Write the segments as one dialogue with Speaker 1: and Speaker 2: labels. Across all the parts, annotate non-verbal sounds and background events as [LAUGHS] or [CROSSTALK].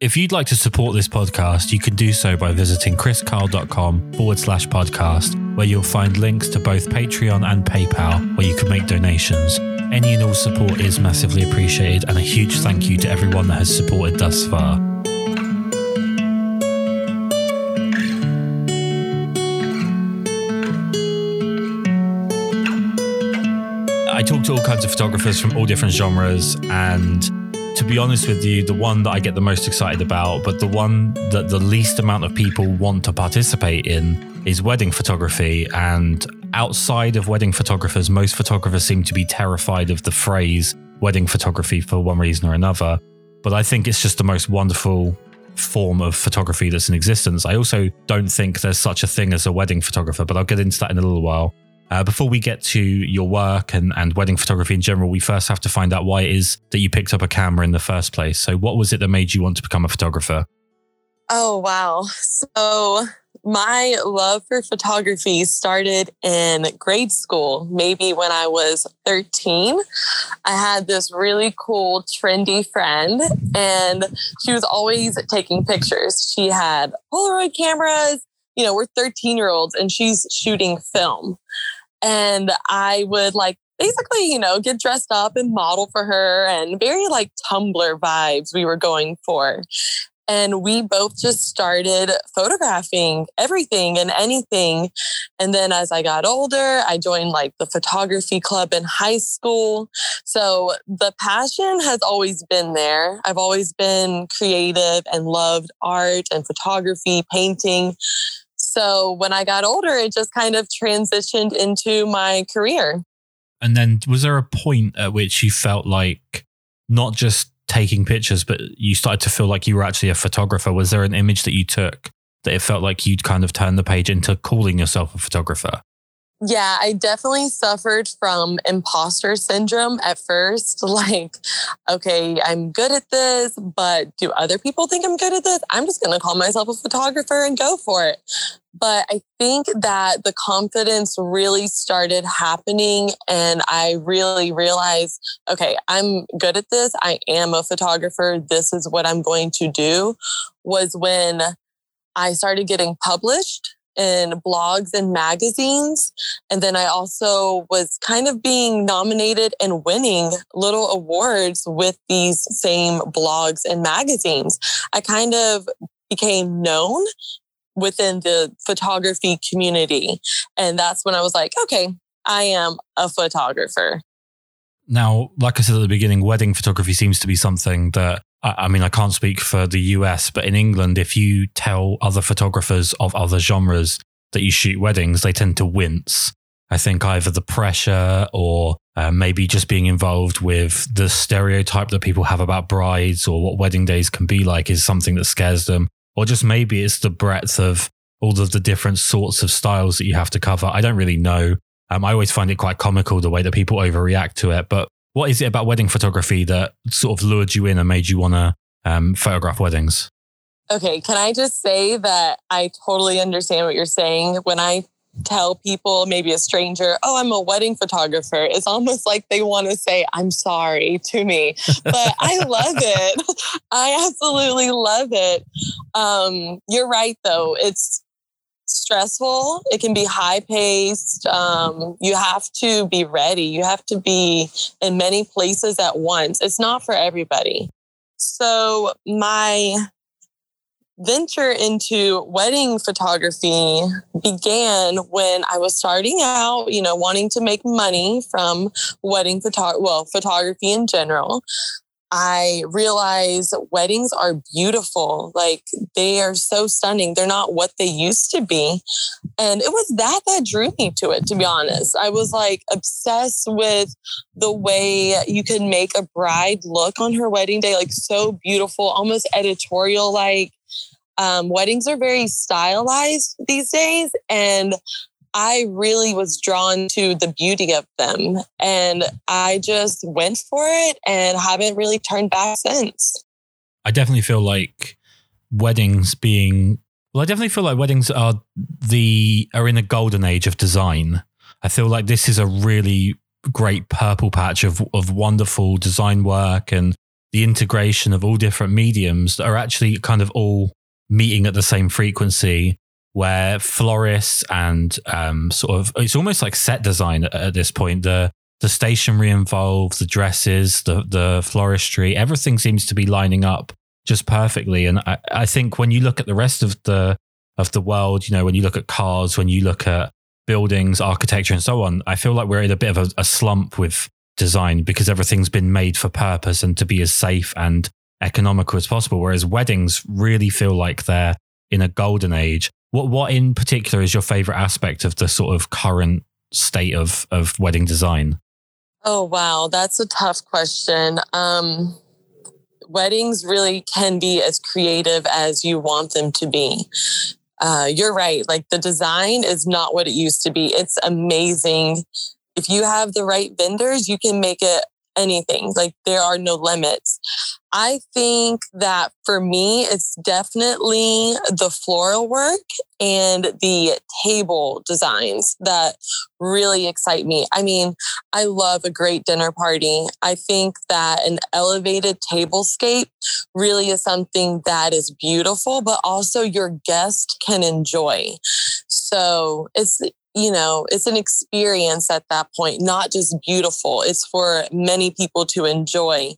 Speaker 1: If you'd like to support this podcast, you can do so by visiting kriskarl.com forward slash podcast, where you'll find links to both Patreon and PayPal, where you can make donations. Any and all support is massively appreciated, and a huge thank you to everyone that has supported thus far. I talk to all kinds of photographers from all different genres, and to be honest with you, the one that I get the most excited about, but the one that the least amount of people want to participate in is wedding photography. And outside of wedding photographers, most photographers seem to be terrified of the phrase wedding photography for one reason or another. But I think it's just the most wonderful form of photography that's in existence. I also don't think there's such a thing as a wedding photographer, but I'll get into that in a little while. Uh, before we get to your work and, and wedding photography in general, we first have to find out why it is that you picked up a camera in the first place. So, what was it that made you want to become a photographer?
Speaker 2: Oh, wow. So, my love for photography started in grade school, maybe when I was 13. I had this really cool, trendy friend, and she was always taking pictures. She had Polaroid cameras. You know, we're 13 year olds, and she's shooting film. And I would like basically, you know, get dressed up and model for her and very like Tumblr vibes we were going for. And we both just started photographing everything and anything. And then as I got older, I joined like the photography club in high school. So the passion has always been there. I've always been creative and loved art and photography, painting. So when I got older, it just kind of transitioned into my career.
Speaker 1: And then was there a point at which you felt like not just taking pictures, but you started to feel like you were actually a photographer? Was there an image that you took that it felt like you'd kind of turned the page into calling yourself a photographer?
Speaker 2: Yeah, I definitely suffered from imposter syndrome at first. [LAUGHS] Like, okay, I'm good at this, but do other people think I'm good at this? I'm just going to call myself a photographer and go for it. But I think that the confidence really started happening, and I really realized okay, I'm good at this. I am a photographer. This is what I'm going to do. Was when I started getting published in blogs and magazines. And then I also was kind of being nominated and winning little awards with these same blogs and magazines. I kind of became known within the photography community. And that's when I was like, okay, I am a photographer.
Speaker 1: Now, like I said at the beginning, wedding photography seems to be something that I mean, I can't speak for the US, but in England, if you tell other photographers of other genres that you shoot weddings, they tend to wince. I think either the pressure or uh, maybe just being involved with the stereotype that people have about brides or what wedding days can be like is something that scares them. Or just maybe it's the breadth of all of the different sorts of styles that you have to cover. I don't really know. Um, I always find it quite comical the way that people overreact to it. But what is it about wedding photography that sort of lured you in and made you want to um, photograph weddings?
Speaker 2: Okay, can I just say that I totally understand what you're saying. When I tell people, maybe a stranger, oh, I'm a wedding photographer, it's almost like they want to say, I'm sorry to me. But I [LAUGHS] love it. I absolutely love it. Um, you're right, though. It's stressful. It can be high paced. Um, you have to be ready. You have to be in many places at once. It's not for everybody. So, my venture into wedding photography began when I was starting out, you know, wanting to make money from wedding photo well, photography in general. I realize weddings are beautiful. Like they are so stunning. They're not what they used to be. And it was that that drew me to it, to be honest. I was like obsessed with the way you could make a bride look on her wedding day, like so beautiful, almost editorial like. Um, weddings are very stylized these days. And I really was drawn to the beauty of them. And I just went for it and haven't really turned back since.
Speaker 1: I definitely feel like weddings being well, I definitely feel like weddings are the are in a golden age of design. I feel like this is a really great purple patch of of wonderful design work and the integration of all different mediums that are actually kind of all meeting at the same frequency where florists and um, sort of it's almost like set design at, this point the the stationery involved the dresses the the floristry everything seems to be lining up just perfectly and I, I think when you look at the rest of the of the world you know when you look at cars when you look at buildings architecture and so on i feel like we're in a bit of a, a slump with design because everything's been made for purpose and to be as safe and economical as possible. Whereas weddings really feel like they're in a golden age. What what in particular is your favorite aspect of the sort of current state of of wedding design?
Speaker 2: Oh wow, that's a tough question. Um, weddings really can be as creative as you want them to be. Uh, you're right. Like the design is not what it used to be. It's amazing. If you have the right vendors, you can make it anything. Like there are no limits. I think that for me, it's definitely the floral work and the table designs that really excite me. I mean, I love a great dinner party. I think that an elevated tablescape really is something that is beautiful, but also your guest can enjoy. So it's you know, it's an experience at that point, not just beautiful. It's for many people to enjoy.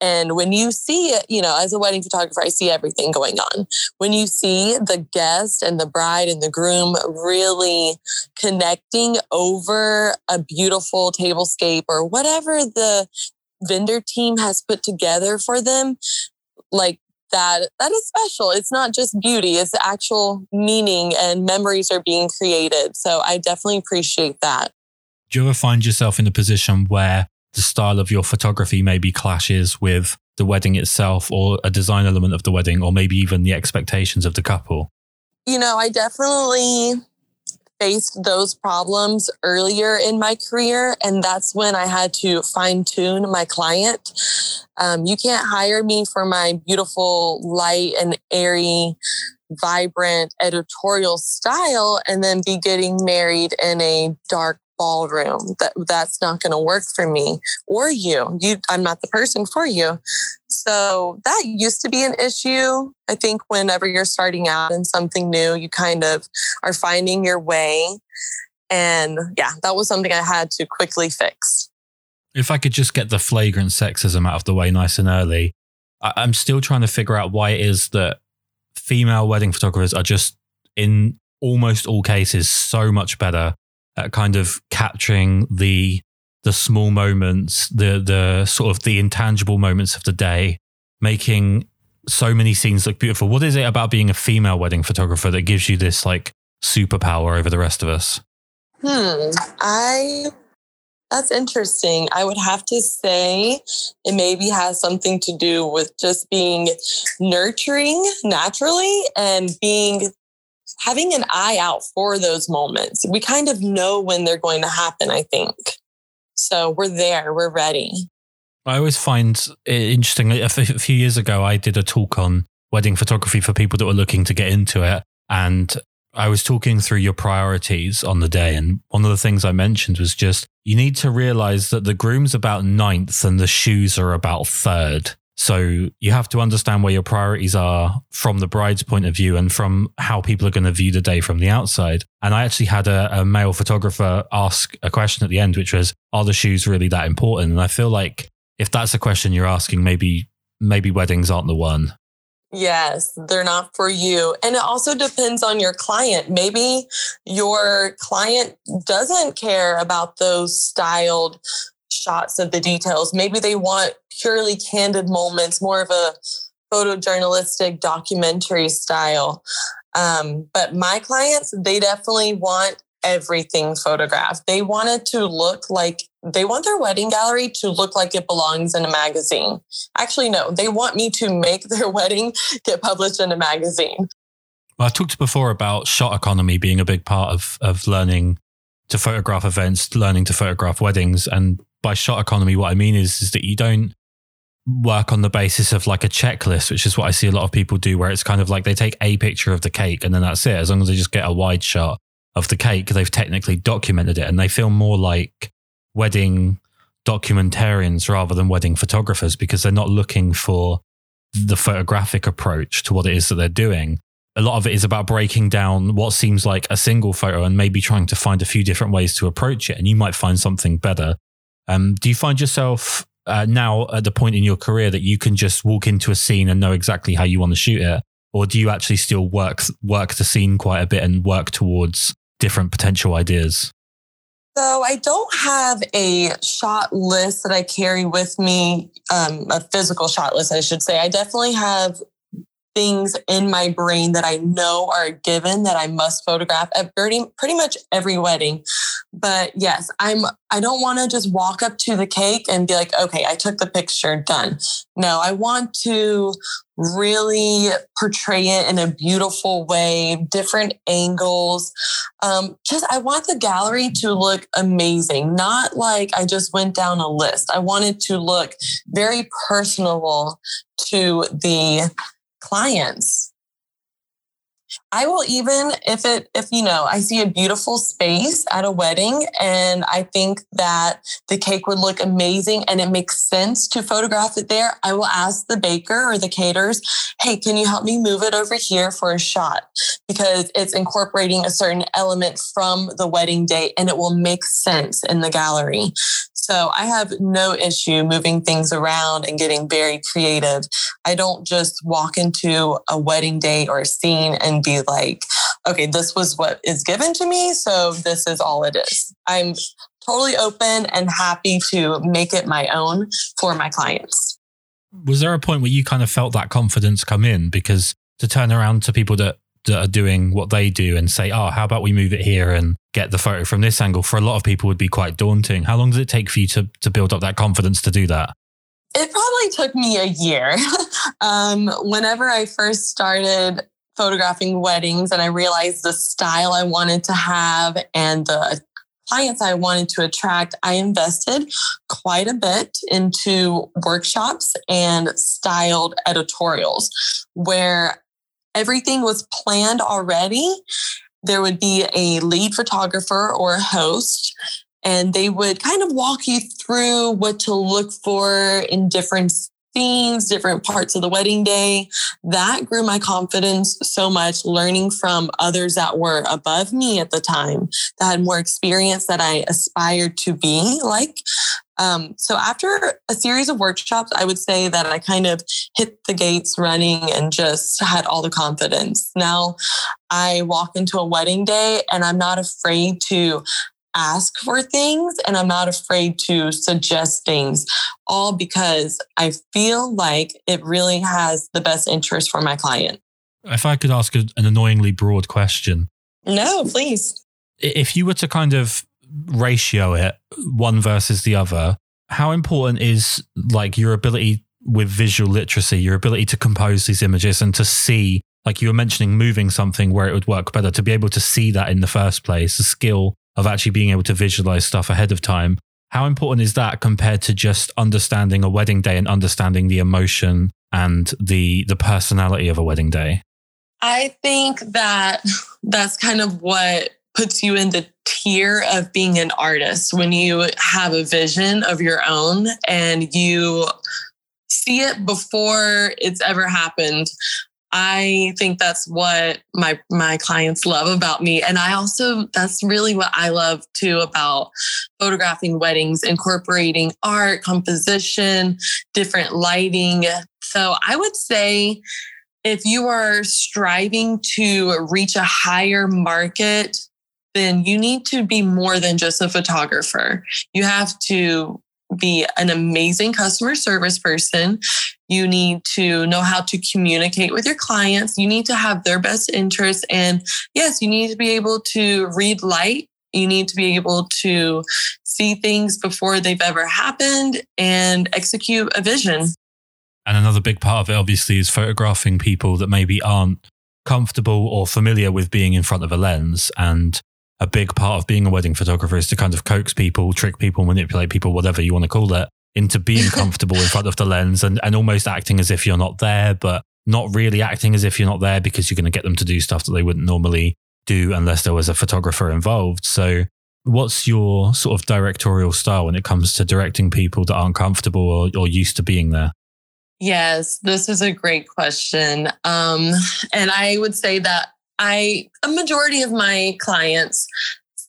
Speaker 2: And when you see it, you know, as a wedding photographer, I see everything going on. When you see the guest and the bride and the groom really connecting over a beautiful tablescape or whatever the vendor team has put together for them, like that that is special. It's not just beauty, it's actual meaning and memories are being created. So I definitely appreciate that.
Speaker 1: Do you ever find yourself in a position where the style of your photography maybe clashes with the wedding itself or a design element of the wedding or maybe even the expectations of the couple?
Speaker 2: You know, I definitely faced those problems earlier in my career. And that's when I had to fine tune my client. Um, you can't hire me for my beautiful, light, and airy, vibrant editorial style and then be getting married in a dark ballroom that that's not going to work for me or you. You i'm not the person for you. So that used to be an issue. I think whenever you're starting out in something new you kind of are finding your way. And yeah that was something i had to quickly fix.
Speaker 1: If i could just get the flagrant sexism out of the way nice and early i'm still trying to figure out why it is that female wedding photographers are just in almost all cases so much better at kind of capturing the the small moments, the the sort of the intangible moments of the day, making so many scenes look beautiful. What is it about being a female wedding photographer that gives you this like superpower over the rest of us?
Speaker 2: Hmm. I that's interesting. I would have to say it maybe has something to do with just being nurturing naturally and being having an eye out for those moments. We kind of know when they're going to happen, I think. So we're there, we're ready.
Speaker 1: I always find it interesting. A few years ago, I did a talk on wedding photography for people that were looking to get into it. And I was talking through your priorities on the day. And one of the things I mentioned was just you need to realize that the groom's about ninth and the shoes are about third. So you have to understand where your priorities are from the bride's point of view and from how people are going to view the day from the outside. And I actually had a, a, male photographer ask a question at the end, which was, "Are the shoes really that important?" And I feel like if that's a question you're asking, maybe maybe weddings aren't the one.
Speaker 2: Yes, they're not for you. And it also depends on your client. Maybe your client doesn't care about those styled shots of the details. Maybe they want purely candid moments, more of a photojournalistic documentary style. Um, but my clients, they definitely want everything photographed. They want it to look like they want their wedding gallery to look like it belongs in a magazine. Actually, no, they want me to make [LAUGHS] their wedding get published in a magazine.
Speaker 1: Well, I talked before about shot economy being a big part of of learning to photograph events, learning to photograph weddings, and by shot economy, what I mean is, is that you don't work on the basis of like a checklist, which is what I see a lot of people do, where it's kind of like they take a picture of the cake and then that's it. As long as they just get a wide shot of the cake, they've technically documented it and they feel more like wedding documentarians rather than wedding photographers because they're not looking for the photographic approach to what it is that they're doing. A lot of it is about breaking down what seems like a single photo and maybe trying to find a few different ways to approach it. And you might find something better. Um, do you find yourself uh, now at the point in your career that you can just walk into a scene and know exactly how you want to shoot it? Or do you actually still work work the scene quite a bit and work towards different potential ideas?
Speaker 2: So I don't have a shot list that I carry with me, um, a physical shot list, I should say. I definitely have things in my brain that I know are a given that I must photograph at pretty, pretty much every wedding. But yes, I'm I don't want to just walk up to the cake and be like, okay, I took the picture, done. No, I want to really portray it in a beautiful way, different angles. Um, just I want the gallery to look amazing, not like I just went down a list. I want it to look very personable to the clients. I will even if it if you know I see a beautiful space at a wedding and I think that the cake would look amazing and it makes sense to photograph it there, I will ask the baker or the caterers, "Hey, can you help me move it over here for a shot?" because it's incorporating a certain element from the wedding day and it will make sense in the gallery. So I have no issue moving things around and getting very creative. I don't just walk into a wedding day or a scene and be like, okay, this was what is given to me. So this is all it is. I'm totally open and happy to make it my own for my clients.
Speaker 1: Was there a point where you kind of felt that confidence come in? Because to turn around to people that that are doing what they do and say, oh, how about we move it here and get the photo from this angle for a lot of people would be quite daunting. How long does it take for you to, to build up that confidence to do that?
Speaker 2: It probably took me a year. [LAUGHS] um, whenever I first started photographing weddings and I realized the style I wanted to have and the clients I wanted to attract, I invested quite a bit into workshops and styled editorials where everything was planned already. There would be a lead photographer or a host, and they would kind of walk you through what to look for in different scenes, different parts of the wedding day. That grew my confidence so much, learning from others that were above me at the time, that had more experience that I aspired to be like. Um, so after a series of workshops, I would say that I kind of hit the gates running and just had all the confidence. Now I walk into a wedding day and I'm not afraid to ask for things and I'm not afraid to suggest things, all because I feel like it really has the best interest for my client.
Speaker 1: If I could ask an annoyingly broad question.
Speaker 2: No, please.
Speaker 1: If you were to kind of ratio it one versus the other, how important is like your ability with visual literacy, your ability to compose these images and to see, like you were mentioning, moving something where it would work better, to be able to see that in the first place, the skill of actually being able to visualize stuff ahead of time. How important is that compared to just understanding a wedding day and understanding the emotion and the the personality of a wedding day?
Speaker 2: I think that [LAUGHS] that's kind of what puts you in the tier of being an artist when you have a vision of your own and you see it before it's ever happened. I think that's what my my clients love about me and I also that's really what I love too about photographing weddings incorporating art, composition, different lighting. So I would say if you are striving to reach a higher market then you need to be more than just a photographer. You have to be an amazing customer service person. You need to know how to communicate with your clients. You need to have their best interests. And yes, you need to be able to read light. You need to be able to see things before they've ever happened and execute a vision.
Speaker 1: And another big part of it, obviously, is photographing people that maybe aren't comfortable or familiar with being in front of a lens and a big part of being a wedding photographer is to kind of coax people, trick people, manipulate people, whatever you want to call it, into being [LAUGHS] comfortable in front of the lens and, and almost acting as if you're not there, but not really acting as if you're not there because you're going to get them to do stuff that they wouldn't normally do unless there was a photographer involved. So What's your sort of directorial style when it comes to directing people that aren't comfortable or, or used to being there?
Speaker 2: Yes, this is a great question. Um, and I would say that I, a majority of my clients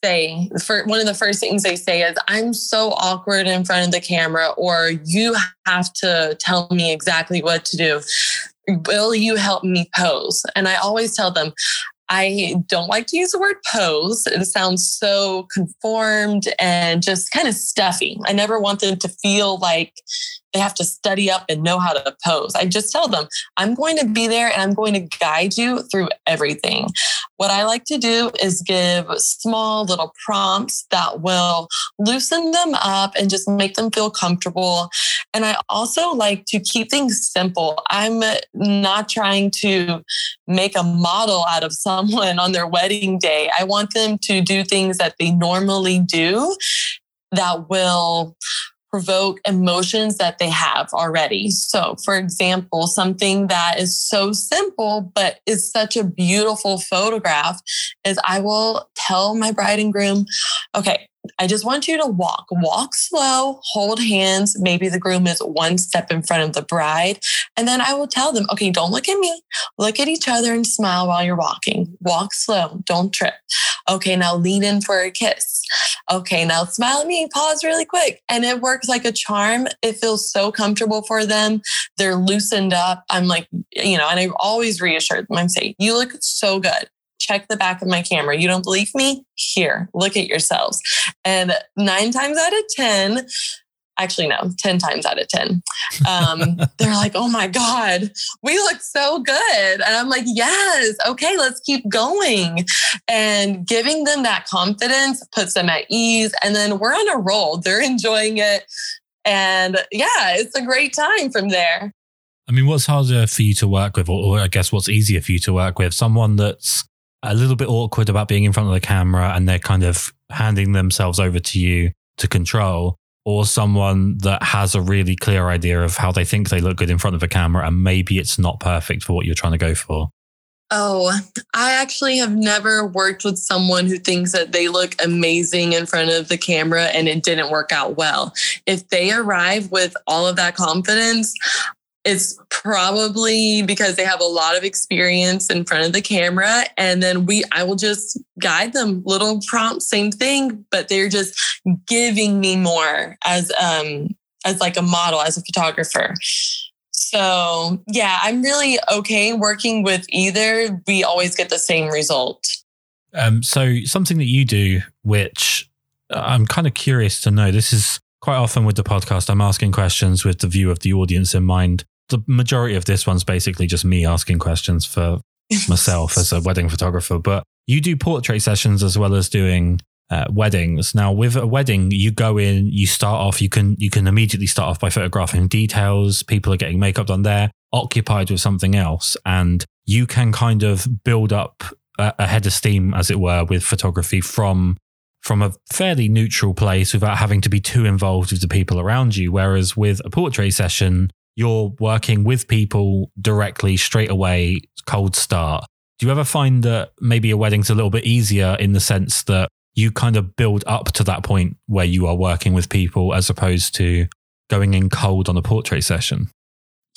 Speaker 2: say for one of the first things they say is i'm so awkward in front of the camera or you have to tell me exactly what to do will you help me pose and i always tell them I don't like to use the word pose. It sounds so conformed and just kind of stuffy. I never want them to feel like they have to study up and know how to pose. I just tell them, I'm going to be there and I'm going to guide you through everything. What I like to do is give small little prompts that will loosen them up and just make them feel comfortable. And I also like to keep things simple. I'm not trying to make a model out of [LAUGHS] someone on their wedding day. I want them to do things that they normally do that will provoke emotions that they have already. So, for example, something that is so simple but is such a beautiful photograph is I will tell my bride and groom, okay, I just want you to walk, walk slow, hold hands. Maybe the groom is one step in front of the bride. And then I will tell them, okay, don't look at me. Look at each other and smile while you're walking. Walk slow, don't trip. Okay, now lean in for a kiss. Okay, now smile at me, pause really quick. And it works like a charm. It feels so comfortable for them. They're loosened up. I'm like, you know, and I always reassure them, I'm saying, you look so good check the back of my camera. You don't believe me? Here, look at yourselves. And nine times out of 10, actually, no, 10 times out of 10, um, [LAUGHS] they're like, oh my God, we look so good. And I'm like, yes, okay, let's keep going. And giving them that confidence puts them at ease. And then we're on a roll. They're enjoying it. And yeah, it's a great time from there.
Speaker 1: I mean, what's harder for you to work with, or, or, I guess what's easier for you to work with? Someone that's a little bit awkward about being in front of the camera and they're kind of handing themselves over to you to control, or someone that has a really clear idea of how they think they look good in front of a camera and maybe it's not perfect for what you're trying to go for?
Speaker 2: Oh, I actually have never worked with someone who thinks that they look amazing in front of the camera and it didn't work out well. If they arrive with all of that confidence, it's probably because they have a lot of experience in front of the camera. And then we, I will just guide them little prompts, same thing, but they're just giving me more as, um, as like a model, as a photographer. So yeah, I'm really okay working with either. We always get the same result.
Speaker 1: Um, so something that you do, which I'm kind of curious to know, this is quite often with the podcast, I'm asking questions with the view of the audience in mind the majority of this one's basically just me asking questions for [LAUGHS] myself as a wedding photographer. But you do portrait sessions as well as doing uh, weddings. Now, with a wedding, you go in, you start off. You can you can immediately start off by photographing details. People are getting makeup done there, occupied with something else, and you can kind of build up a, a head of steam, as it were, with photography from from a fairly neutral place without having to be too involved with the people around you. Whereas with a portrait session, you're working with people directly straight away, cold start. Do you ever find that maybe a wedding's a little bit easier in the sense that you kind of build up to that point where you are working with people as opposed to going in cold on a portrait session?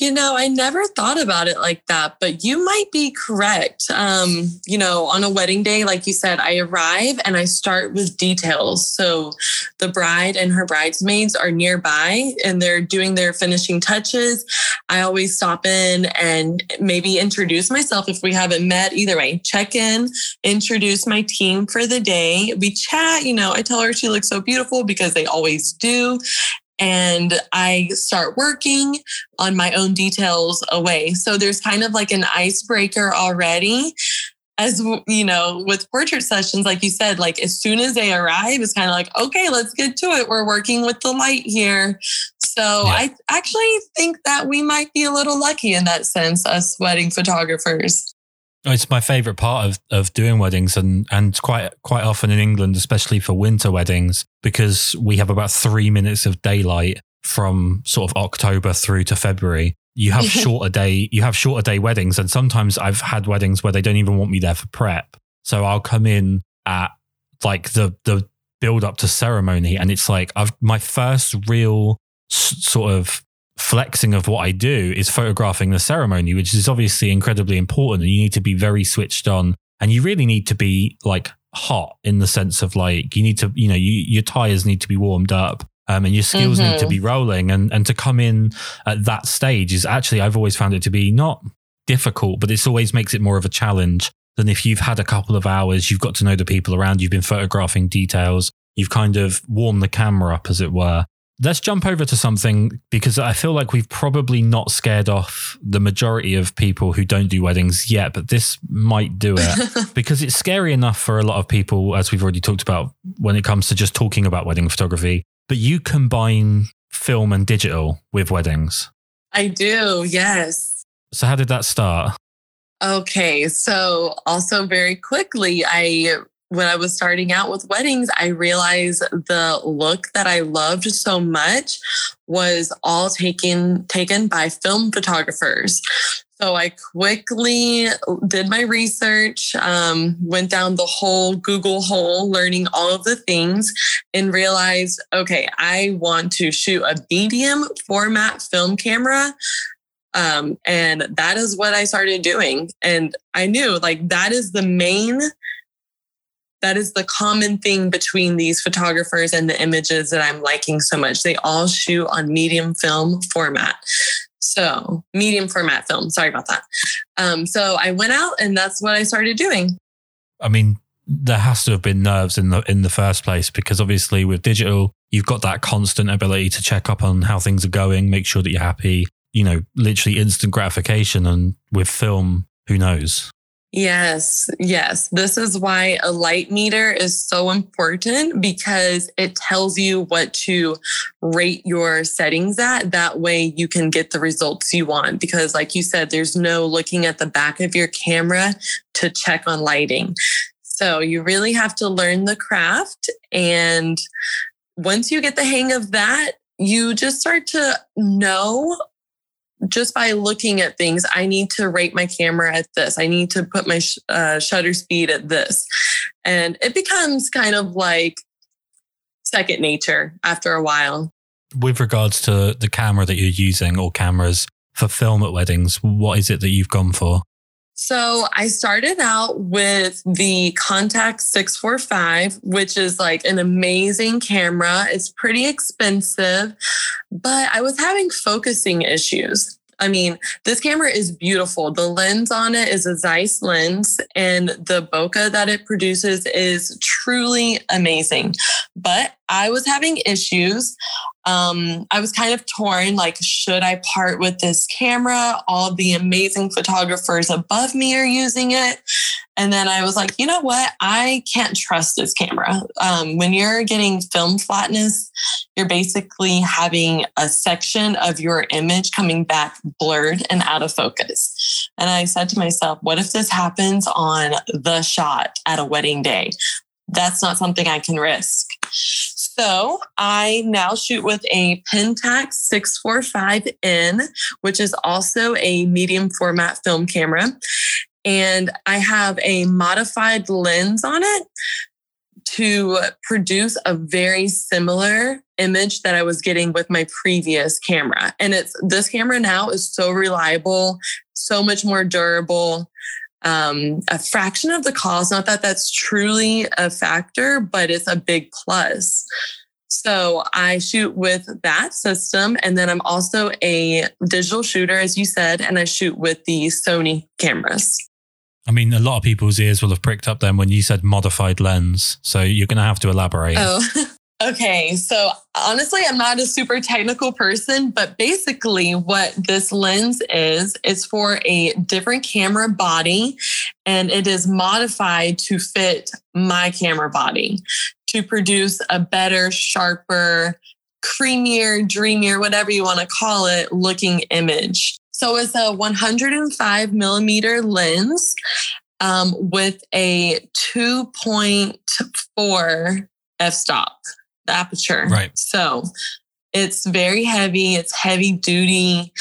Speaker 2: You know, I never thought about it like that, but you might be correct. Um, you know, on a wedding day, like you said, I arrive and I start with details. So the bride and her bridesmaids are nearby and they're doing their finishing touches. I always stop in and maybe introduce myself if we haven't met. Either way, check in, introduce my team for the day. We chat, you know, I tell her she looks so beautiful because they always do and I start working on my own details away. So there's kind of like an icebreaker already. As you know, with portrait sessions, like you said, like as soon as they arrive, it's kind of like, okay, let's get to it. We're working with the light here. So yeah. I actually think that we might be a little lucky in that sense, us wedding photographers.
Speaker 1: It's my favorite part of, of doing weddings and, and quite quite often in England, especially for winter weddings, because we have about three minutes of daylight from sort of October through to February. You have [LAUGHS] shorter day you have shorter day weddings. And sometimes I've had weddings where they don't even want me there for prep. So I'll come in at like the the build up to ceremony. And it's like, I've my first real s- sort of flexing of what I do is photographing the ceremony, which is obviously incredibly important. And you need to be very switched on and you really need to be like hot in the sense of like, you need to, you know, you, your tires need to be warmed up. Um, and your skills need to be rolling and, and to come in at that stage is actually I've always found it to be not difficult, but it always makes it more of a challenge than if you've had a couple of hours, you've got to know the people around, you've been photographing details, you've kind of warmed the camera up, as it were. Let's jump over to something because I feel like we've probably not scared off the majority of people who don't do weddings yet, but this might do it [LAUGHS] because it's scary enough for a lot of people, as we've already talked about, when it comes to just talking about wedding photography. But you combine film and digital with weddings.
Speaker 2: I do, yes.
Speaker 1: So, how did that start?
Speaker 2: Okay, so also very quickly, I when I was starting out with weddings, I realized the look that I loved so much was all taken taken by film photographers. So I quickly did my research, um, went down the whole Google hole, learning all of the things, and realized okay, I want to shoot a medium format film camera. Um, and that is what I started doing. And I knew like that is the main that is the common thing between these photographers and the images that I'm liking so much. They all shoot on medium film format. So, medium format film. Sorry about that. Um, so I went out and that's what I started doing.
Speaker 1: I mean, there has to have been nerves in the in the first place because obviously with digital, you've got that constant ability to check up on how things are going, make sure that you're happy. You know, literally instant gratification. And with film, who knows?
Speaker 2: Yes, yes. This is why a light meter is so important because it tells you what to rate your settings at. That way you can get the results you want. Because, like you said, there's no looking at the back of your camera to check on lighting. So you really have to learn the craft. And once you get the hang of that, you just start to know just by looking at things, I need to rate my camera at this. I need to put my sh- uh, shutter speed at this. And it becomes kind of like second nature after a while.
Speaker 1: With regards to the camera that you're using or cameras for film at weddings, what is it that you've gone for?
Speaker 2: So I started out with the Contax 645, which is like an amazing camera. It's pretty expensive, but I was having focusing issues. I mean, this camera is beautiful. The lens on it is a Zeiss lens, and the bokeh that it produces is truly amazing. But I was having issues. Um, I was kind of torn like, should I part with this camera? All the amazing photographers above me are using it. And then I was like, you know what? I can't trust this camera. Um, when you're getting film flatness, you're basically having a section of your image coming back blurred and out of focus. And I said to myself, what if this happens on the shot at a wedding day? That's not something I can risk. So I now shoot with a Pentax 645N, which is also a medium format film camera. And I have a modified lens on it to produce a very similar image that I was getting with my previous camera. And it's this camera now is so reliable, so much more durable um, a fraction of the cost. Not that that's truly a factor, but it's a big plus. So I shoot with that system. And then I'm also a digital shooter, as you said, and I shoot with the Sony cameras.
Speaker 1: I mean, a lot of people's ears will have pricked up then when you said modified lens. So you're going to have to elaborate.
Speaker 2: Oh, [LAUGHS] Okay, so honestly, I'm not a super technical person, but basically, what this lens is, is for a different camera body and it is modified to fit my camera body to produce a better, sharper, creamier, dreamier, whatever you want to call it, looking image. So it's a 105 millimeter lens um, with a 2.4 f stop the aperture.
Speaker 1: Right.
Speaker 2: So it's very heavy, it's heavy duty.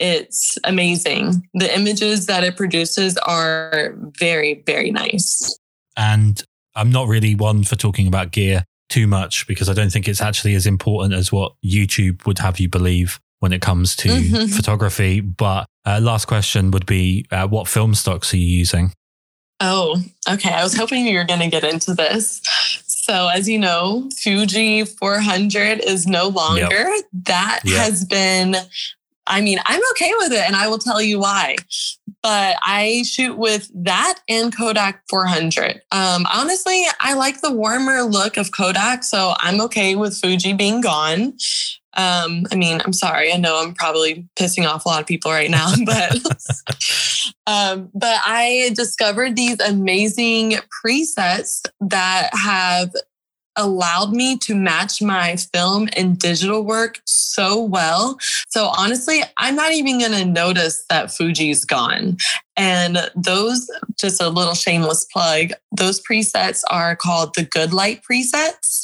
Speaker 2: It's amazing. The images that it produces are very, very nice.
Speaker 1: And I'm not really one for talking about gear, too much because I don't think it's actually as important as what YouTube would have you believe when it comes to mm-hmm. photography. But uh, last question would be uh, what film stocks are you using?
Speaker 2: Oh, okay. I was hoping you were going to get into this. So, as you know, Fuji 400 is no longer. Yep. That yep. has been, I mean, I'm okay with it and I will tell you why. But I shoot with that and Kodak 400. Um, honestly, I like the warmer look of Kodak, so I'm okay with Fuji being gone. Um, I mean, I'm sorry. I know I'm probably pissing off a lot of people right now, [LAUGHS] but um, but I discovered these amazing presets that have allowed me to match my film and digital work so well. So honestly, I'm not even going to notice that Fuji's gone. And those, just a little shameless plug, those presets are called the Good Light presets.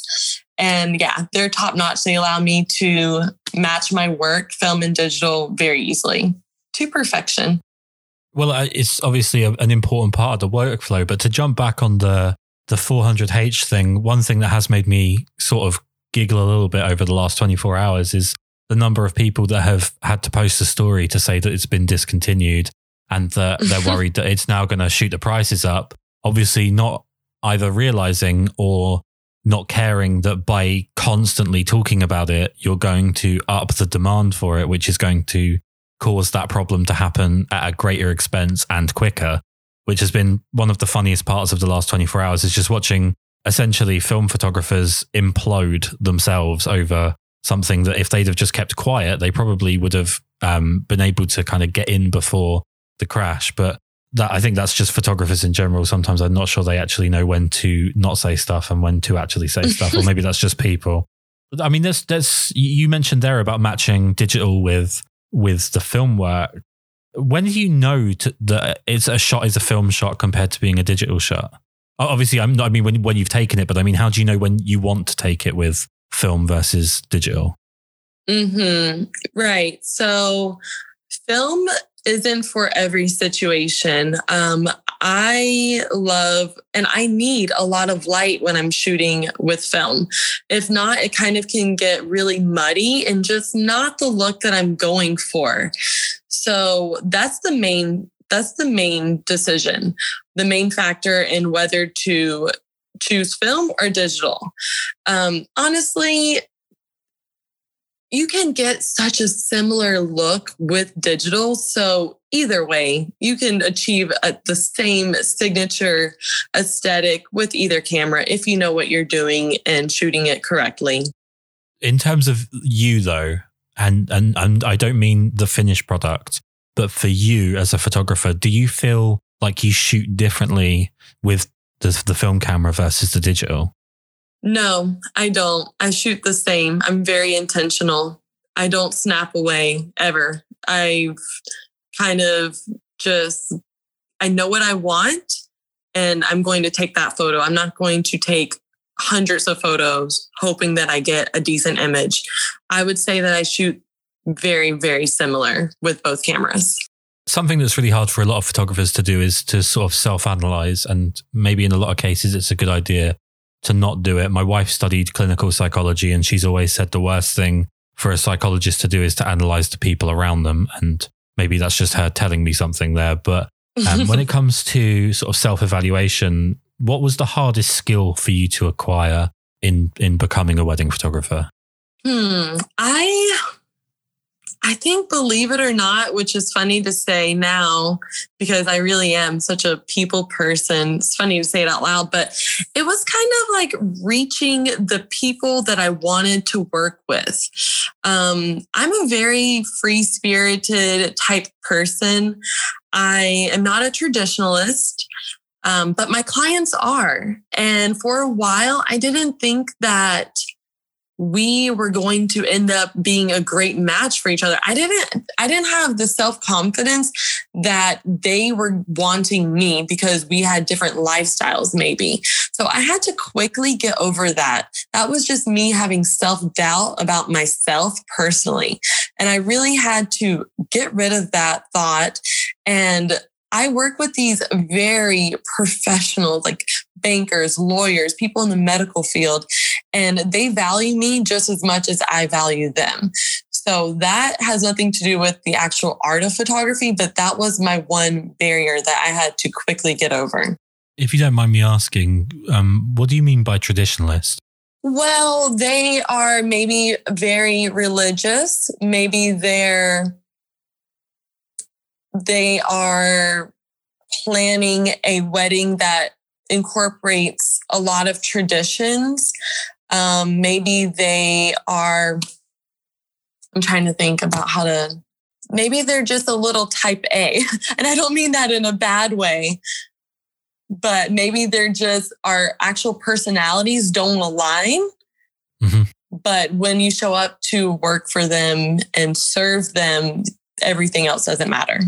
Speaker 2: And yeah, they're top notch. They allow me to match my work, film and digital very easily to perfection.
Speaker 1: Well, uh, it's obviously a, an important part of the workflow, but to jump back on the the 400H thing, one thing that has made me sort of giggle a little bit over the last 24 hours is the number of people that have had to post a story to say that it's been discontinued and that [LAUGHS] they're worried that it's now going to shoot the prices up. Obviously, not either realizing or not caring that by constantly talking about it, you're going to up the demand for it, which is going to cause that problem to happen at a greater expense and quicker, which has been one of the funniest parts of the last 24 hours is just watching essentially film photographers implode themselves over something that if they'd have just kept quiet, they probably would have um, been able to kind of get in before the crash. But that I think that's just photographers in general. Sometimes I'm not sure they actually know when to not say stuff and when to actually say stuff, or [LAUGHS] maybe that's just people. I mean, there's there's you mentioned there about matching digital with with the film work. When do you know to, that it's a shot is a film shot compared to being a digital shot? Obviously, I'm not, I mean when when you've taken it, but I mean, how do you know when you want to take it with film versus digital?
Speaker 2: Hmm. Right. So, film isn't for every situation. Um, I love and I need a lot of light when I'm shooting with film. If not, it kind of can get really muddy and just not the look that I'm going for. So that's the main that's the main decision, the main factor in whether to choose film or digital. Um, honestly, you can get such a similar look with digital. So either way, you can achieve a, the same signature aesthetic with either camera if you know what you're doing and shooting it correctly.
Speaker 1: In terms of you though, and and and I don't mean the finished product, but for you as a photographer, do you feel like you shoot differently with the, the film camera versus the digital?
Speaker 2: No, I don't. I shoot the same. I'm very intentional. I don't snap away ever. I've kind of just, I know what I want and I'm going to take that photo. I'm not going to take hundreds of photos hoping that I get a decent image. I would say that I shoot very, very similar with both cameras.
Speaker 1: Something that's really hard for a lot of photographers to do is to sort of self analyze. And maybe in a lot of cases, it's a good idea to not do it. My wife studied clinical psychology and she's always said the worst thing for a psychologist to do is to analyze the people around them. And maybe that's just her telling me something there. But um, [LAUGHS] when it comes to sort of self evaluation, what was the hardest skill for you to acquire in in becoming a wedding photographer?
Speaker 2: Hmm. I I think, believe it or not, which is funny to say now because I really am such a people person. It's funny to say it out loud, but it was kind of like reaching the people that I wanted to work with. Um, I'm a very free spirited type person. I am not a traditionalist. Um, but my clients are. And for a while, I didn't think that we were going to end up being a great match for each other. I didn't I didn't have the self-confidence that they were wanting me because we had different lifestyles maybe. So I had to quickly get over that. That was just me having self-doubt about myself personally. And I really had to get rid of that thought and I work with these very professional, like bankers, lawyers, people in the medical field, and they value me just as much as I value them. So that has nothing to do with the actual art of photography, but that was my one barrier that I had to quickly get over.
Speaker 1: If you don't mind me asking, um, what do you mean by traditionalist?
Speaker 2: Well, they are maybe very religious. Maybe they're they are planning a wedding that incorporates a lot of traditions. Um, maybe they are I'm trying to think about how to, maybe they're just a little type A. [LAUGHS] And I don't mean that in a bad way, but maybe they're just, our actual personalities don't align. Mm-hmm. But when you show up to work for them and serve them, everything else doesn't matter.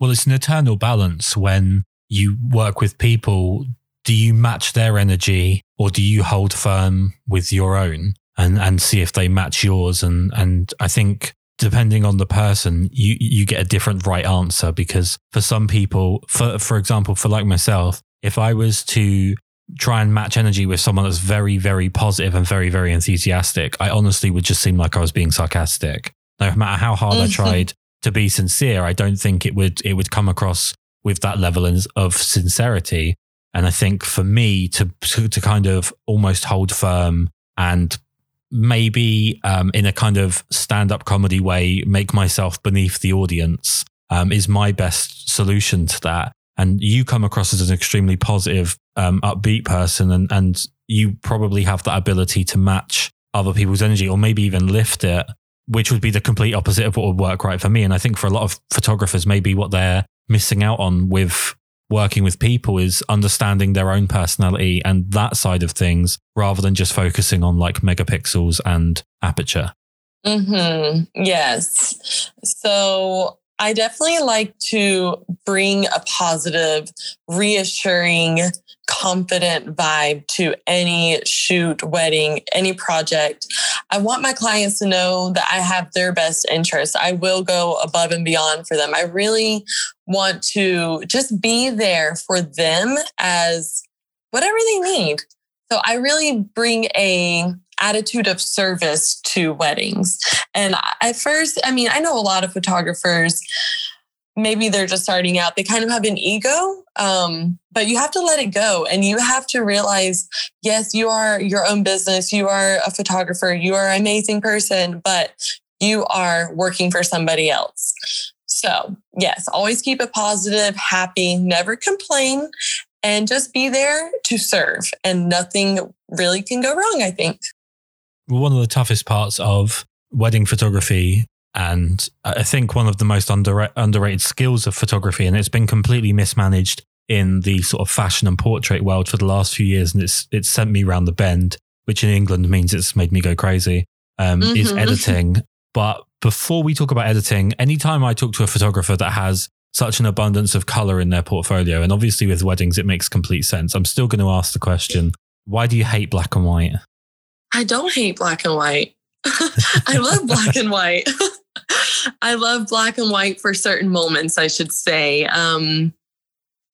Speaker 1: Well, it's an eternal balance when you work with people. Do you match their energy or do you hold firm with your own? and and see if they match yours? And and I think depending on the person you you get a different right answer because for some people for for example for like myself if I was to try and match energy with someone that's very very positive and very very enthusiastic I honestly would just seem like I was being sarcastic. No matter how hard I mm-hmm. tried to be sincere I don't think it would it would come across with that level of sincerity and I think for me to to, to kind of almost hold firm and maybe um, in a kind of stand up comedy way, make myself beneath the audience um, is my best solution to that. And you come across as an extremely positive, um, upbeat person, and, and you probably have that ability to match other people's energy or maybe even lift it, which would be the complete opposite of what would work right for me. And I think for a lot of photographers, maybe what they're missing out on with working with people is understanding their own personality and that side of things rather than just focusing on like megapixels and aperture.
Speaker 2: Mm-hmm. Yes. So I definitely like to bring a positive, reassuring, confident vibe to any shoot, wedding, any project. I want my clients to know that I have their best interest. I will go above and beyond for them. I really want to just be there for them as whatever they need. So I really bring a attitude of service to weddings. And at first, I mean, I know a lot of photographers maybe they're just starting out they kind of have an ego um, but you have to let it go and you have to realize yes you are your own business you are a photographer you are an amazing person but you are working for somebody else so yes always keep it positive happy never complain and just be there to serve and nothing really can go wrong i think
Speaker 1: well, one of the toughest parts of wedding photography and I think one of the most under, underrated skills of photography, and it's been completely mismanaged in the sort of fashion and portrait world for the last few years, and it's it's sent me round the bend, which in England means it's made me go crazy. Um, mm-hmm. Is editing. But before we talk about editing, anytime I talk to a photographer that has such an abundance of color in their portfolio, and obviously with weddings, it makes complete sense. I'm still going to ask the question: Why do you hate black and white?
Speaker 2: I don't hate black and white. [LAUGHS] I love black and white. [LAUGHS] I love black and white for certain moments, I should say. Um,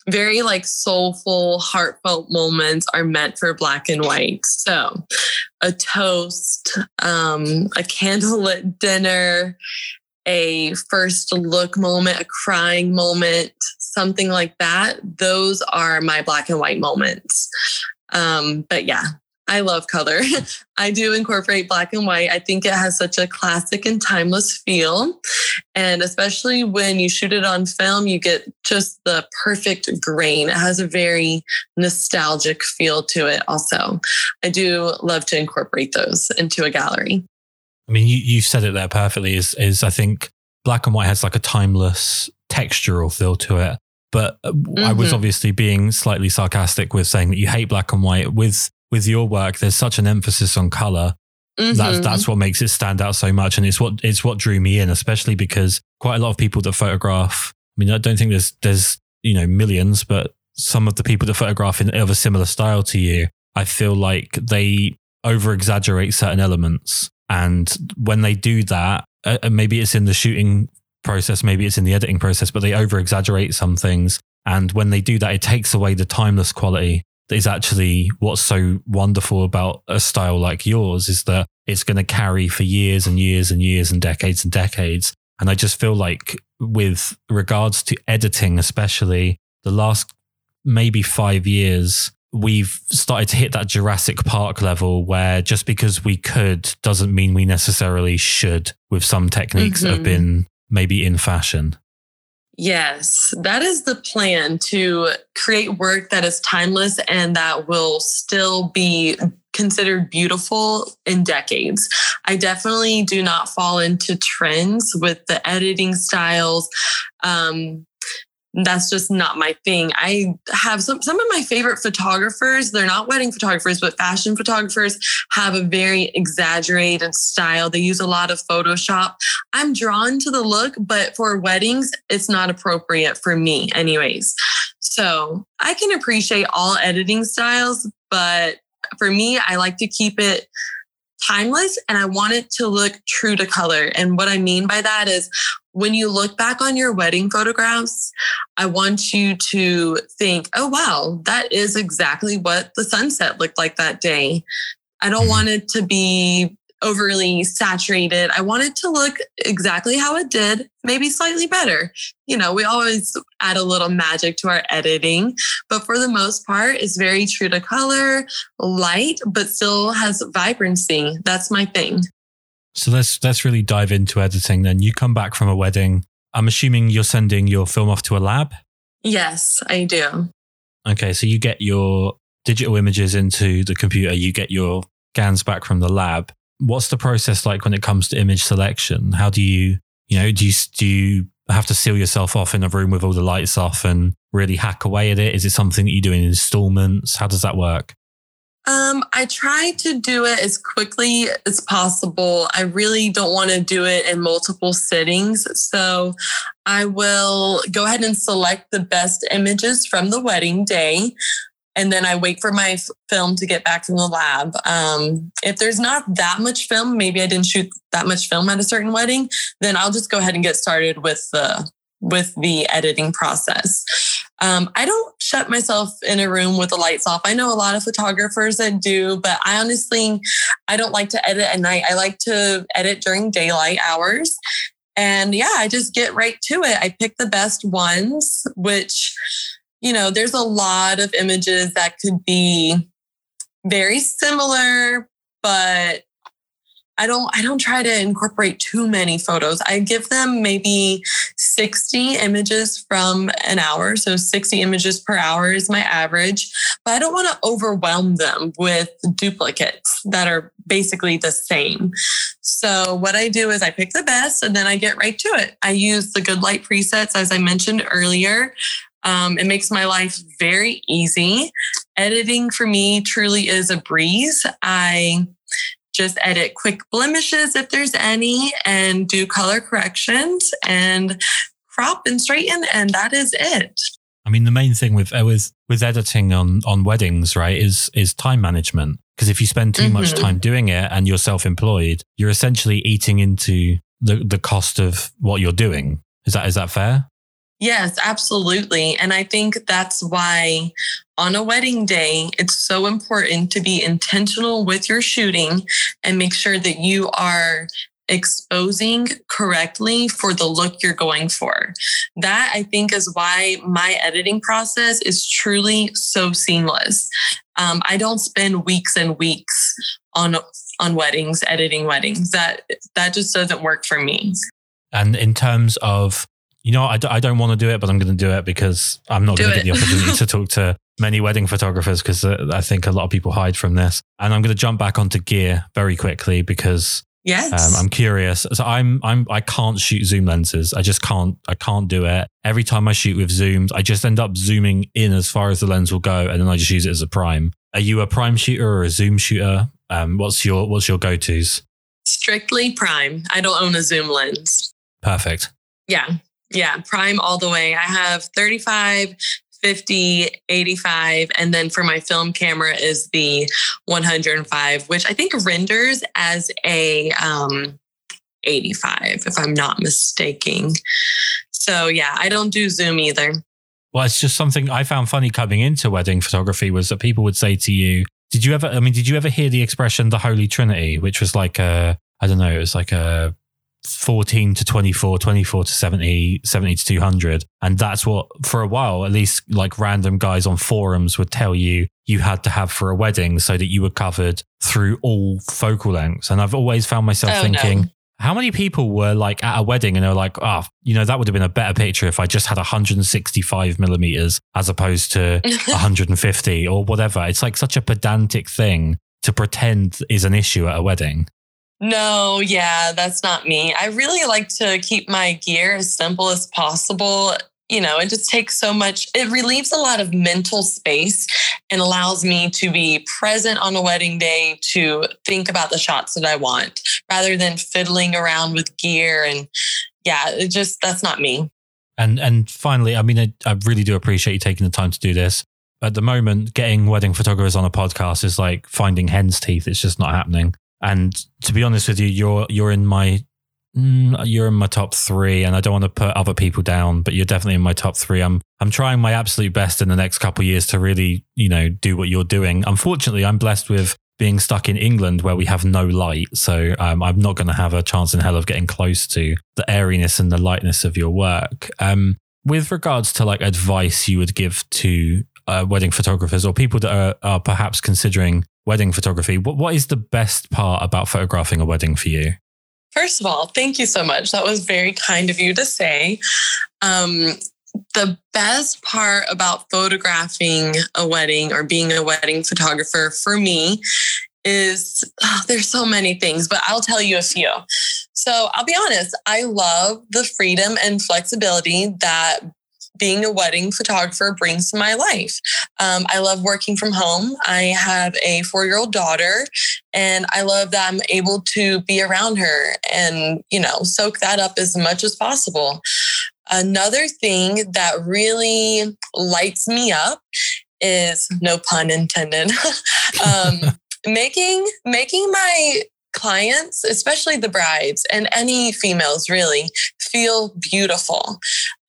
Speaker 2: very like soulful, heartfelt moments are meant for black and white. So, a toast, um, a candlelit dinner, a first look moment, a crying moment, something like that. Those are my black and white moments. Um, but yeah, I love color. [LAUGHS] I do incorporate black and white. I think it has such a classic and timeless feel. And especially when you shoot it on film, you get just the perfect grain. It has a very nostalgic feel to it, also. I do love to incorporate those into a gallery.
Speaker 1: I mean, you, you said it there perfectly. Is, is I think black and white has like a timeless textural feel to it. But mm-hmm. I was mm-hmm. obviously being slightly sarcastic with saying that you hate black and white. With with your work, there's such an emphasis on color. Mm-hmm. That's that's what makes it stand out so much, and it's what it's what drew me in, especially because quite a lot of people that photograph. I mean, I don't think there's there's you know millions, but some of the people that photograph in of a similar style to you, I feel like they over exaggerate certain elements, and when they do that, uh, maybe it's in the shooting process, maybe it's in the editing process, but they over exaggerate some things, and when they do that, it takes away the timeless quality is actually what's so wonderful about a style like yours is that it's going to carry for years and years and years and decades and decades. And I just feel like with regards to editing, especially the last maybe five years, we've started to hit that Jurassic Park level where just because we could doesn't mean we necessarily should with some techniques mm-hmm. that have mm-hmm. been maybe in fashion.
Speaker 2: Yes, that is the plan to create work that is timeless and that will still be considered beautiful in decades. I definitely do not fall into trends with the editing styles. Um, that's just not my thing. I have some some of my favorite photographers, they're not wedding photographers, but fashion photographers have a very exaggerated style. They use a lot of Photoshop. I'm drawn to the look, but for weddings, it's not appropriate for me anyways. So, I can appreciate all editing styles, but for me, I like to keep it timeless and I want it to look true to color. And what I mean by that is when you look back on your wedding photographs, I want you to think, oh, wow, that is exactly what the sunset looked like that day. I don't mm-hmm. want it to be overly saturated. I want it to look exactly how it did, maybe slightly better. You know, we always add a little magic to our editing, but for the most part, it's very true to color, light, but still has vibrancy. That's my thing.
Speaker 1: So let's let's really dive into editing then. You come back from a wedding. I'm assuming you're sending your film off to a lab?
Speaker 2: Yes, I do.
Speaker 1: Okay, so you get your digital images into the computer, you get your scans back from the lab what's the process like when it comes to image selection? How do you, you know, do you, do you have to seal yourself off in a room with all the lights off and really hack away at it? Is it something that you do in installments? How does that work?
Speaker 2: Um, I try to do it as quickly as possible. I really don't want to do it in multiple sittings. So I will go ahead and select the best images from the wedding day and then I wait for my f- film to get back from the lab. Um, if there's not that much film, maybe I didn't shoot that much film at a certain wedding, then I'll just go ahead and get started with the with the editing process. Um, I don't shut myself in a room with the lights off. I know a lot of photographers that do, but I honestly I don't like to edit at night. I like to edit during daylight hours. And yeah, I just get right to it. I pick the best ones, which you know, there's a lot of images that could be very similar, but I don't I don't try to incorporate too many photos. I give them maybe 60 images from an hour, so 60 images per hour is my average, but I don't want to overwhelm them with duplicates that are basically the same. So what I do is I pick the best and then I get right to it. I use the good light presets as I mentioned earlier. Um, it makes my life very easy. Editing for me truly is a breeze. I just edit quick blemishes if there's any and do color corrections and crop and straighten and that is it.
Speaker 1: I mean the main thing with with with editing on on weddings right is is time management because if you spend too mm-hmm. much time doing it and you're self-employed you're essentially eating into the the cost of what you're doing. Is that is that fair?
Speaker 2: Yes, absolutely. And I think that's why on a wedding day, it's so important to be intentional with your shooting and make sure that you are exposing correctly for the look you're going for. That I think is why my editing process is truly so seamless. Um, I don't spend weeks and weeks on on weddings editing weddings. That that just doesn't work for me.
Speaker 1: And in terms of you know, I d- I don't want to do it, but I'm going to do it because I'm not going to get the opportunity to [LAUGHS] talk to many wedding photographers because uh, I think a lot of people hide from this. And I'm going to jump back onto gear very quickly because
Speaker 2: yes,
Speaker 1: um, I'm curious. So I'm I'm I can't shoot zoom lenses. I just can't I can't do it. Every time I shoot with zooms, I just end up zooming in as far as the lens will go, and then I just use it as a prime. Are you a prime shooter or a zoom shooter? Um, what's your what's your go tos?
Speaker 2: Strictly prime. I don't own a zoom lens.
Speaker 1: Perfect.
Speaker 2: Yeah. Yeah, prime all the way. I have 35, 50, 85, and then for my film camera is the 105, which I think renders as a um, 85, if I'm not mistaken. So yeah, I don't do Zoom either.
Speaker 1: Well, it's just something I found funny coming into wedding photography was that people would say to you, did you ever, I mean, did you ever hear the expression the Holy Trinity, which was like a, I don't know, it was like a 14 to 24, 24 to 70, 70 to 200. And that's what, for a while, at least like random guys on forums would tell you you had to have for a wedding so that you were covered through all focal lengths. And I've always found myself
Speaker 2: Oh,
Speaker 1: thinking,
Speaker 2: no.
Speaker 1: how many people were like at a wedding and they were like, oh, you know, that would have been a better picture if I just had 165 millimeters as opposed to [LAUGHS] 150 or whatever. It's like such a pedantic thing to pretend is an issue at a wedding.
Speaker 2: No, yeah, that's not me. I really like to keep my gear as simple as possible. You know, it just takes so much, it relieves a lot of mental space and allows me to be present on a wedding day to think about the shots that I want rather than fiddling around with gear. And yeah, it just, that's not me.
Speaker 1: And and finally, I mean, I, I really do appreciate you taking the time to do this. At the moment, getting wedding photographers on a podcast is like finding hen's teeth. It's just not happening. And to be honest with you, you're you're in my mm, you're in my top three, and I don't want to put other people down, but you're definitely in my top three. I'm I'm trying my absolute best in the next couple years to really you know do what you're doing. Unfortunately, I'm blessed with being stuck in England where we have no light, so um, I'm not going to have a chance in hell of getting close to the airiness and the lightness of your work. Um, with regards to like advice you would give to uh, wedding photographers or people that are, are perhaps considering wedding photography, what, what is the best part about photographing a wedding for you?
Speaker 2: First of all, thank you so much. That was very kind of you to say. Um, the best part about photographing a wedding or being a wedding photographer for me is oh, there's so many things, but I'll tell you a few. So I'll be honest, I love the freedom and flexibility that being a wedding photographer brings to my life. Um, I love working from home. I have a four year old daughter, and I love that I'm able to be around her and, you know, soak that up as much as possible. Another thing that really lights me up is no pun intended. [LAUGHS] um, [LAUGHS] making making my clients, especially the brides and any females really, feel beautiful.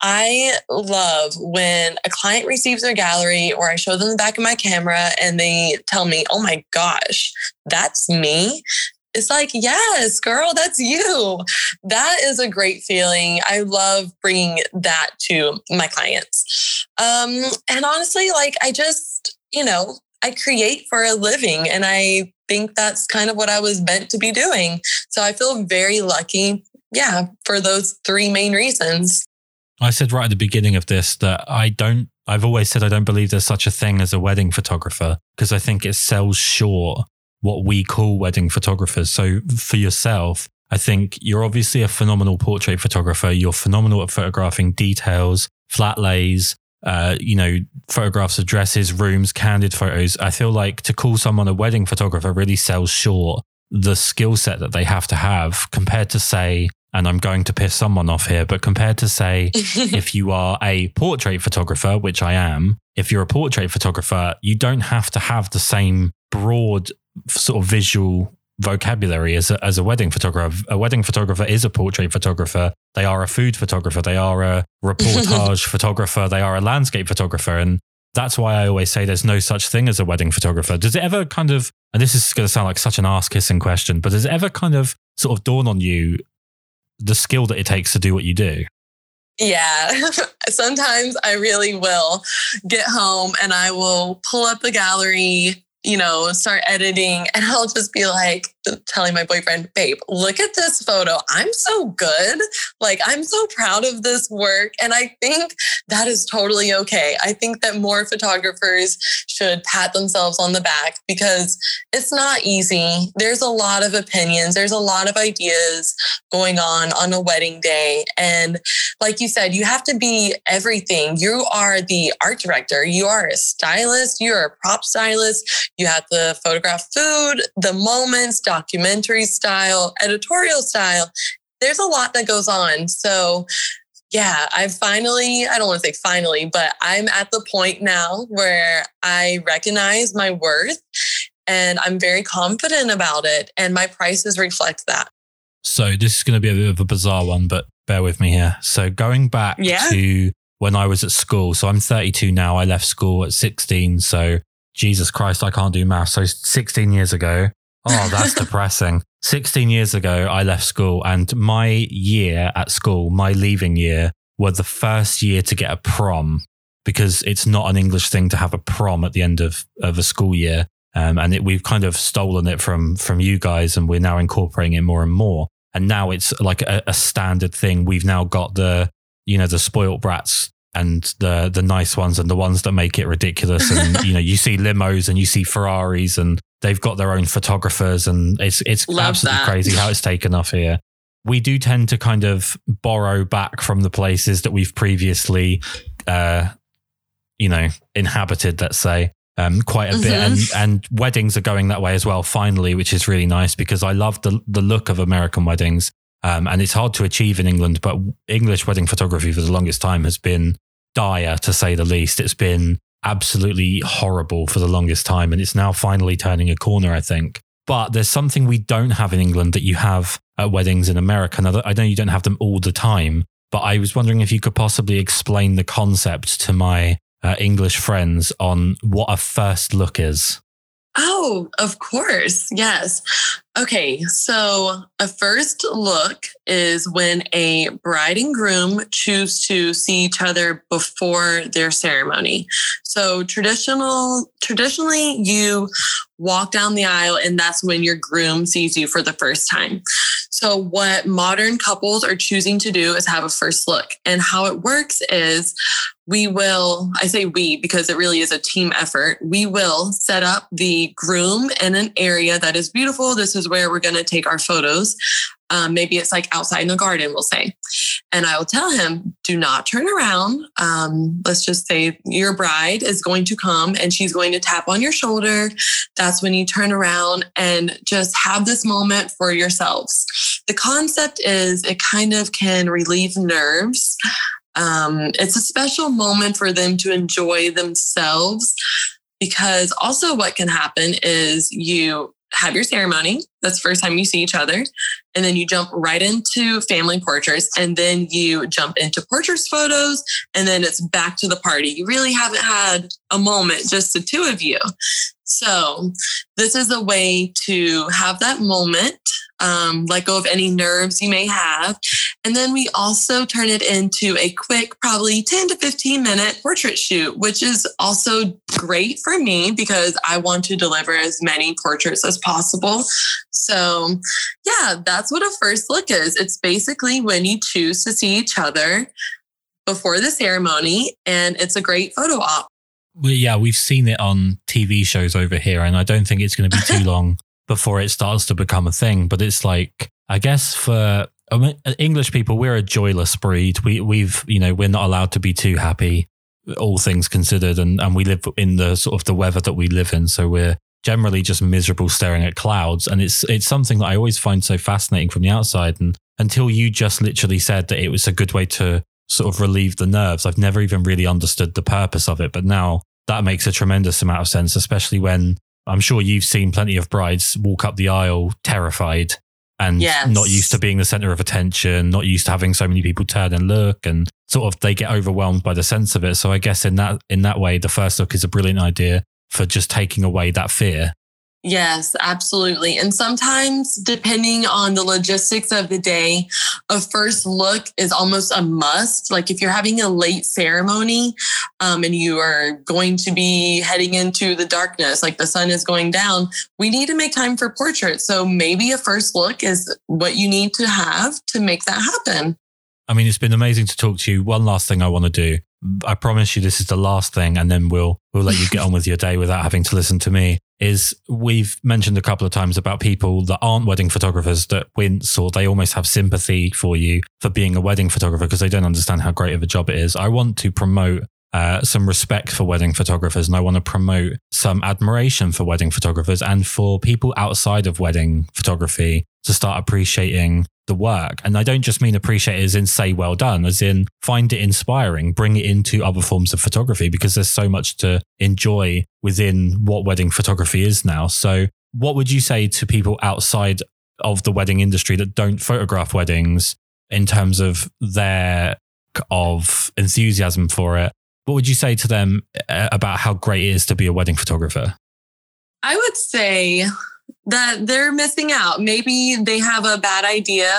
Speaker 2: I love when a client receives their gallery or I show them the back of my camera and they tell me, oh my gosh, that's me. It's like, yes, girl, that's you. That is a great feeling. I love bringing that to my clients. Um, and honestly, like, I just, you know, I create for a living and I think that's kind of what I was meant to be doing. So I feel very lucky. Yeah, for those three main reasons.
Speaker 1: I said right at the beginning of this that I don't, I've always said I don't believe there's such a thing as a wedding photographer because I think it sells short what we call wedding photographers. So for yourself, I think you're obviously a phenomenal portrait photographer. You're phenomenal at photographing details, flat lays, uh, you know, photographs of dresses, rooms, candid photos. I feel like to call someone a wedding photographer really sells short the skill set that they have to have compared to say, and I'm going to piss someone off here, but compared to say, [LAUGHS] if you are a portrait photographer, which I am, if you're a portrait photographer, you don't have to have the same broad sort of visual vocabulary as a, as a wedding photographer. A wedding photographer is a portrait photographer. They are a food photographer. They are a reportage [LAUGHS] photographer. They are a landscape photographer. And that's why I always say there's no such thing as a wedding photographer. Does it ever kind of, and this is going to sound like such an ass kissing question, but does it ever kind of sort of dawn on you the skill that it takes to do what you do?
Speaker 2: Yeah, [LAUGHS] sometimes I really will get home and I will pull up the gallery, you know, start editing, and I'll just be like telling my boyfriend, babe, look at this photo. I'm so good. Like, I'm so proud of this work. And I think that is totally okay. I think that more photographers should pat themselves on the back because it's not easy. There's a lot of opinions, there's a lot of ideas going on on a wedding day. And like you said, you have to be everything. You are the art director, you are a stylist, you're a prop stylist, you have to photograph food, the moments, documentary style, editorial style. There's a lot that goes on. So, yeah, I finally, I don't want to say finally, but I'm at the point now where I recognize my worth and I'm very confident about it. And my prices reflect that.
Speaker 1: So this is going to be a bit of a bizarre one, but bear with me here. So going back
Speaker 2: Yeah.
Speaker 1: to when I was at school. So I'm 32 now. I left school at 16. So Jesus Christ, I can't do math. So 16 years ago. Oh, that's [LAUGHS] depressing. 16 years ago, I left school and my year at school, my leaving year, were the first year to get a prom because it's not an English thing to have a prom at the end of, of a school year. Um, and it, we've kind of stolen it from, from you guys and we're now incorporating it more and more. And now it's like a, a standard thing. We've now got the, you know, the spoilt brats and the the nice ones and the ones that make it ridiculous. And [LAUGHS] you know, you see limos and you see Ferraris and they've got their own photographers and it's it's
Speaker 2: Love
Speaker 1: absolutely
Speaker 2: that.
Speaker 1: crazy how it's taken off here. We do tend to kind of borrow back from the places that we've previously uh you know, inhabited, let's say. Um, quite a bit, and and weddings are going that way as well. Finally, which is really nice because I love the the look of American weddings. Um, and it's hard to achieve in England, but English wedding photography for the longest time has been dire to say the least. It's been absolutely horrible for the longest time. And it's now finally turning a corner, I think. But there's something we don't have in England that you have at weddings in America. Now, I know you don't have them all the time, but I was wondering if you could possibly explain the concept to my uh, English friends on what a first look is.
Speaker 2: Oh, of course. Yes. Okay. So, a first look is when a bride and groom choose to see each other before their ceremony. So, traditional traditionally you walk down the aisle and that's when your groom sees you for the first time. So, what modern couples are choosing to do is have a first look. And how it works is we will, I say we because it really is a team effort. We will set up the groom in an area that is beautiful. This is where we're going to take our photos. Um, maybe it's like outside in the garden, we'll say. And I will tell him, do not turn around. Um, let's just say your bride is going to come and she's going to tap on your shoulder. That's when you turn around and just have this moment for yourselves. The concept is it kind of can relieve nerves. Um, it's a special moment for them to enjoy themselves because also what can happen is you have your ceremony. That's the first time you see each other. And then you jump right into family portraits and then you jump into portraits photos and then it's back to the party. You really haven't had a moment, just the two of you. So this is a way to have that moment, um, let go of any nerves you may have. And then we also turn it into a quick, probably 10 to 15 minute portrait shoot, which is also great for me because I want to deliver as many portraits as possible. So, yeah, that's what a first look is. It's basically when you choose to see each other before the ceremony, and it's a great photo op.
Speaker 1: Well, yeah, we've seen it on TV shows over here, and I don't think it's going to be too [LAUGHS] long before it starts to become a thing. But it's like, I guess for I mean, uh, English people, we're a joyless breed. We we've you know we're not allowed to be too happy, all things considered, and and we live in the sort of the weather that we live in, so we're generally just miserable staring at clouds and it's it's something that I always find so fascinating from the outside and until you just literally said that it was a good way to sort of relieve the nerves I've never even really understood the purpose of it but now that makes a tremendous amount of sense especially when I'm sure you've seen plenty of brides walk up the aisle terrified and
Speaker 2: Yes.
Speaker 1: not used to being the center of attention not used to having so many people turn and look and sort of they get overwhelmed by the sense of it so I guess in that in that way the first look is a brilliant idea for just taking away that fear
Speaker 2: Yes, absolutely. And sometimes, depending on the logistics of the day, a first look is almost a must. Like if you're having a late ceremony um, and you are going to be heading into the darkness, like the sun is going down, we need to make time for portraits. So maybe a first look is what you need to have to make that happen.
Speaker 1: I mean, it's been amazing to talk to you. One last thing I want to do. I promise you this is the last thing, and then we'll we'll let you get on with your day without having to listen to me. Is we've mentioned a couple of times about people that aren't wedding photographers that wince or they almost have sympathy for you for being a wedding photographer because they don't understand how great of a job it is. I want to promote uh, some respect for wedding photographers and I want to promote some admiration for wedding photographers and for people outside of wedding photography to start appreciating the work. And I don't just mean appreciate it as in say well done, as in find it inspiring, bring it into other forms of photography because there's so much to enjoy within what wedding photography is now. So, what would you say to people outside of the wedding industry that don't photograph weddings in terms of their of enthusiasm for it. What would you say to them uh, about how great it is to be a wedding photographer?
Speaker 2: I would say that they're missing out. Maybe they have a bad idea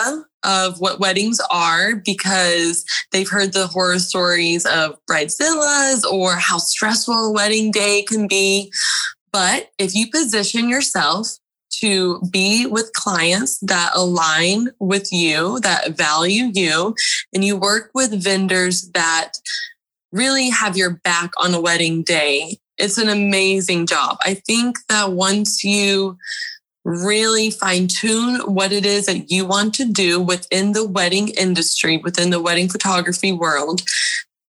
Speaker 2: of what weddings are because they've heard the horror stories of bridezillas or how stressful a wedding day can be. But if you position yourself to be with clients that align with you, that value you, and you work with vendors that really have your back on a wedding day, it's an amazing job. I think that once you really fine tune what it is that you want to do within the wedding industry, within the wedding photography world,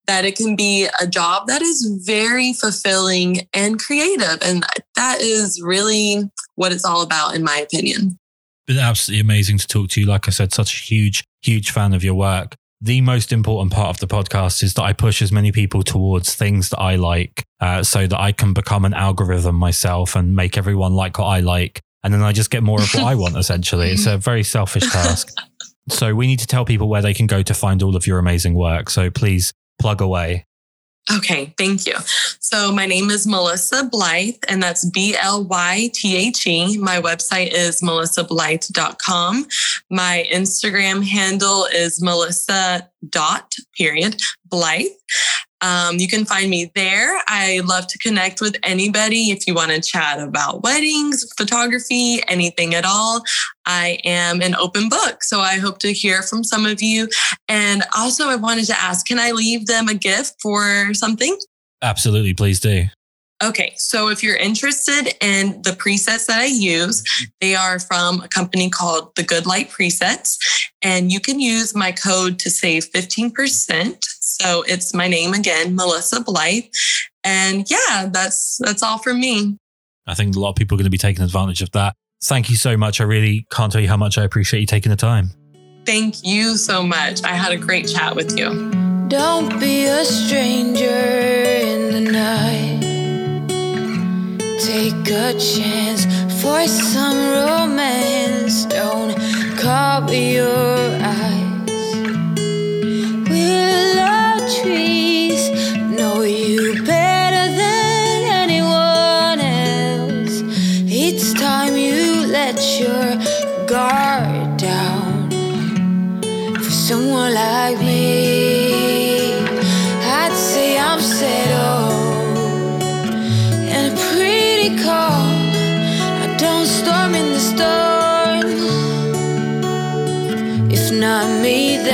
Speaker 2: that it can be a job that is very fulfilling and creative. And that is really what it's all about, in my opinion.
Speaker 1: Been absolutely amazing to talk to you. Like I said, such a huge, huge fan of your work. The most important part of the podcast is that I push as many people towards things that I like uh, so that I can become an algorithm myself and make everyone like what I like and then I just get more of what I want. [LAUGHS] Essentially, it's a very selfish task. [LAUGHS] So we need to tell people where they can go to find all of your amazing work. So please plug away.
Speaker 2: Okay, thank you. So my name is Melissa Blythe, and that's B L Y T H E. My website is melissablythe.com. My Instagram handle is melissa dot period Blythe. Um, you can find me there. I love to connect with anybody if you want to chat about weddings, photography, anything at all. I am an open book. So I hope to hear from some of you. And also, I wanted to ask can I leave them a gift for something?
Speaker 1: Absolutely. Please do.
Speaker 2: Okay, so if you're interested in the presets that I use, they are from a company called The Good Light Presets, and you can use my code to save 15%. So it's my name again, Melissa Blythe. And yeah, that's that's all from me.
Speaker 1: I think a lot of people are going to be taking advantage of that. Thank you so much. I really can't tell you how much I appreciate you taking the time.
Speaker 2: Thank you so much. I had a great chat with you.
Speaker 3: Don't be a stranger in the night. Take a chance for some romance. Don't cover your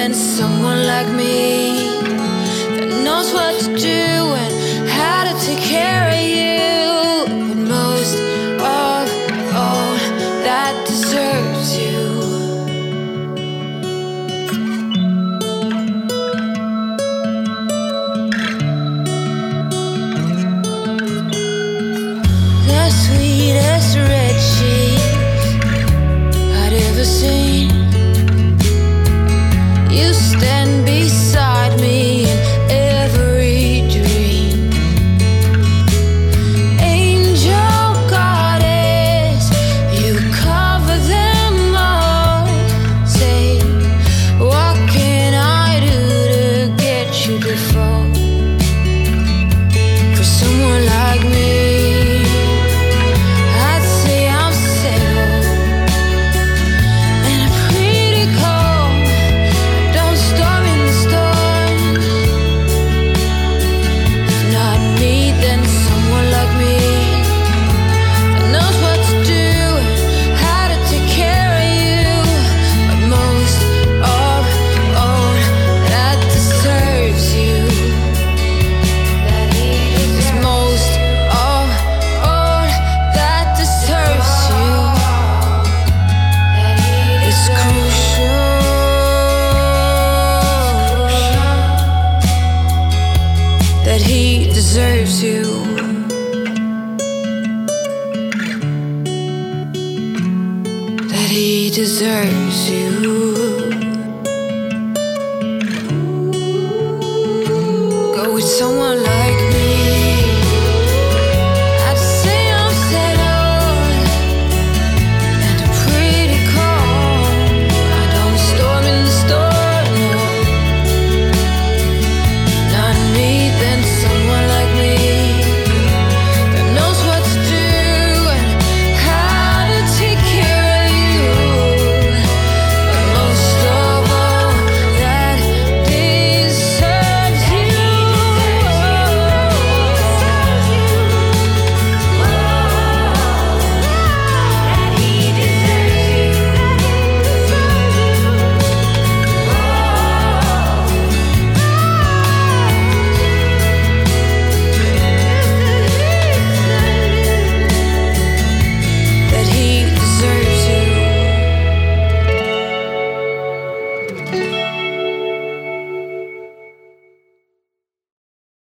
Speaker 3: then someone like me that knows what to do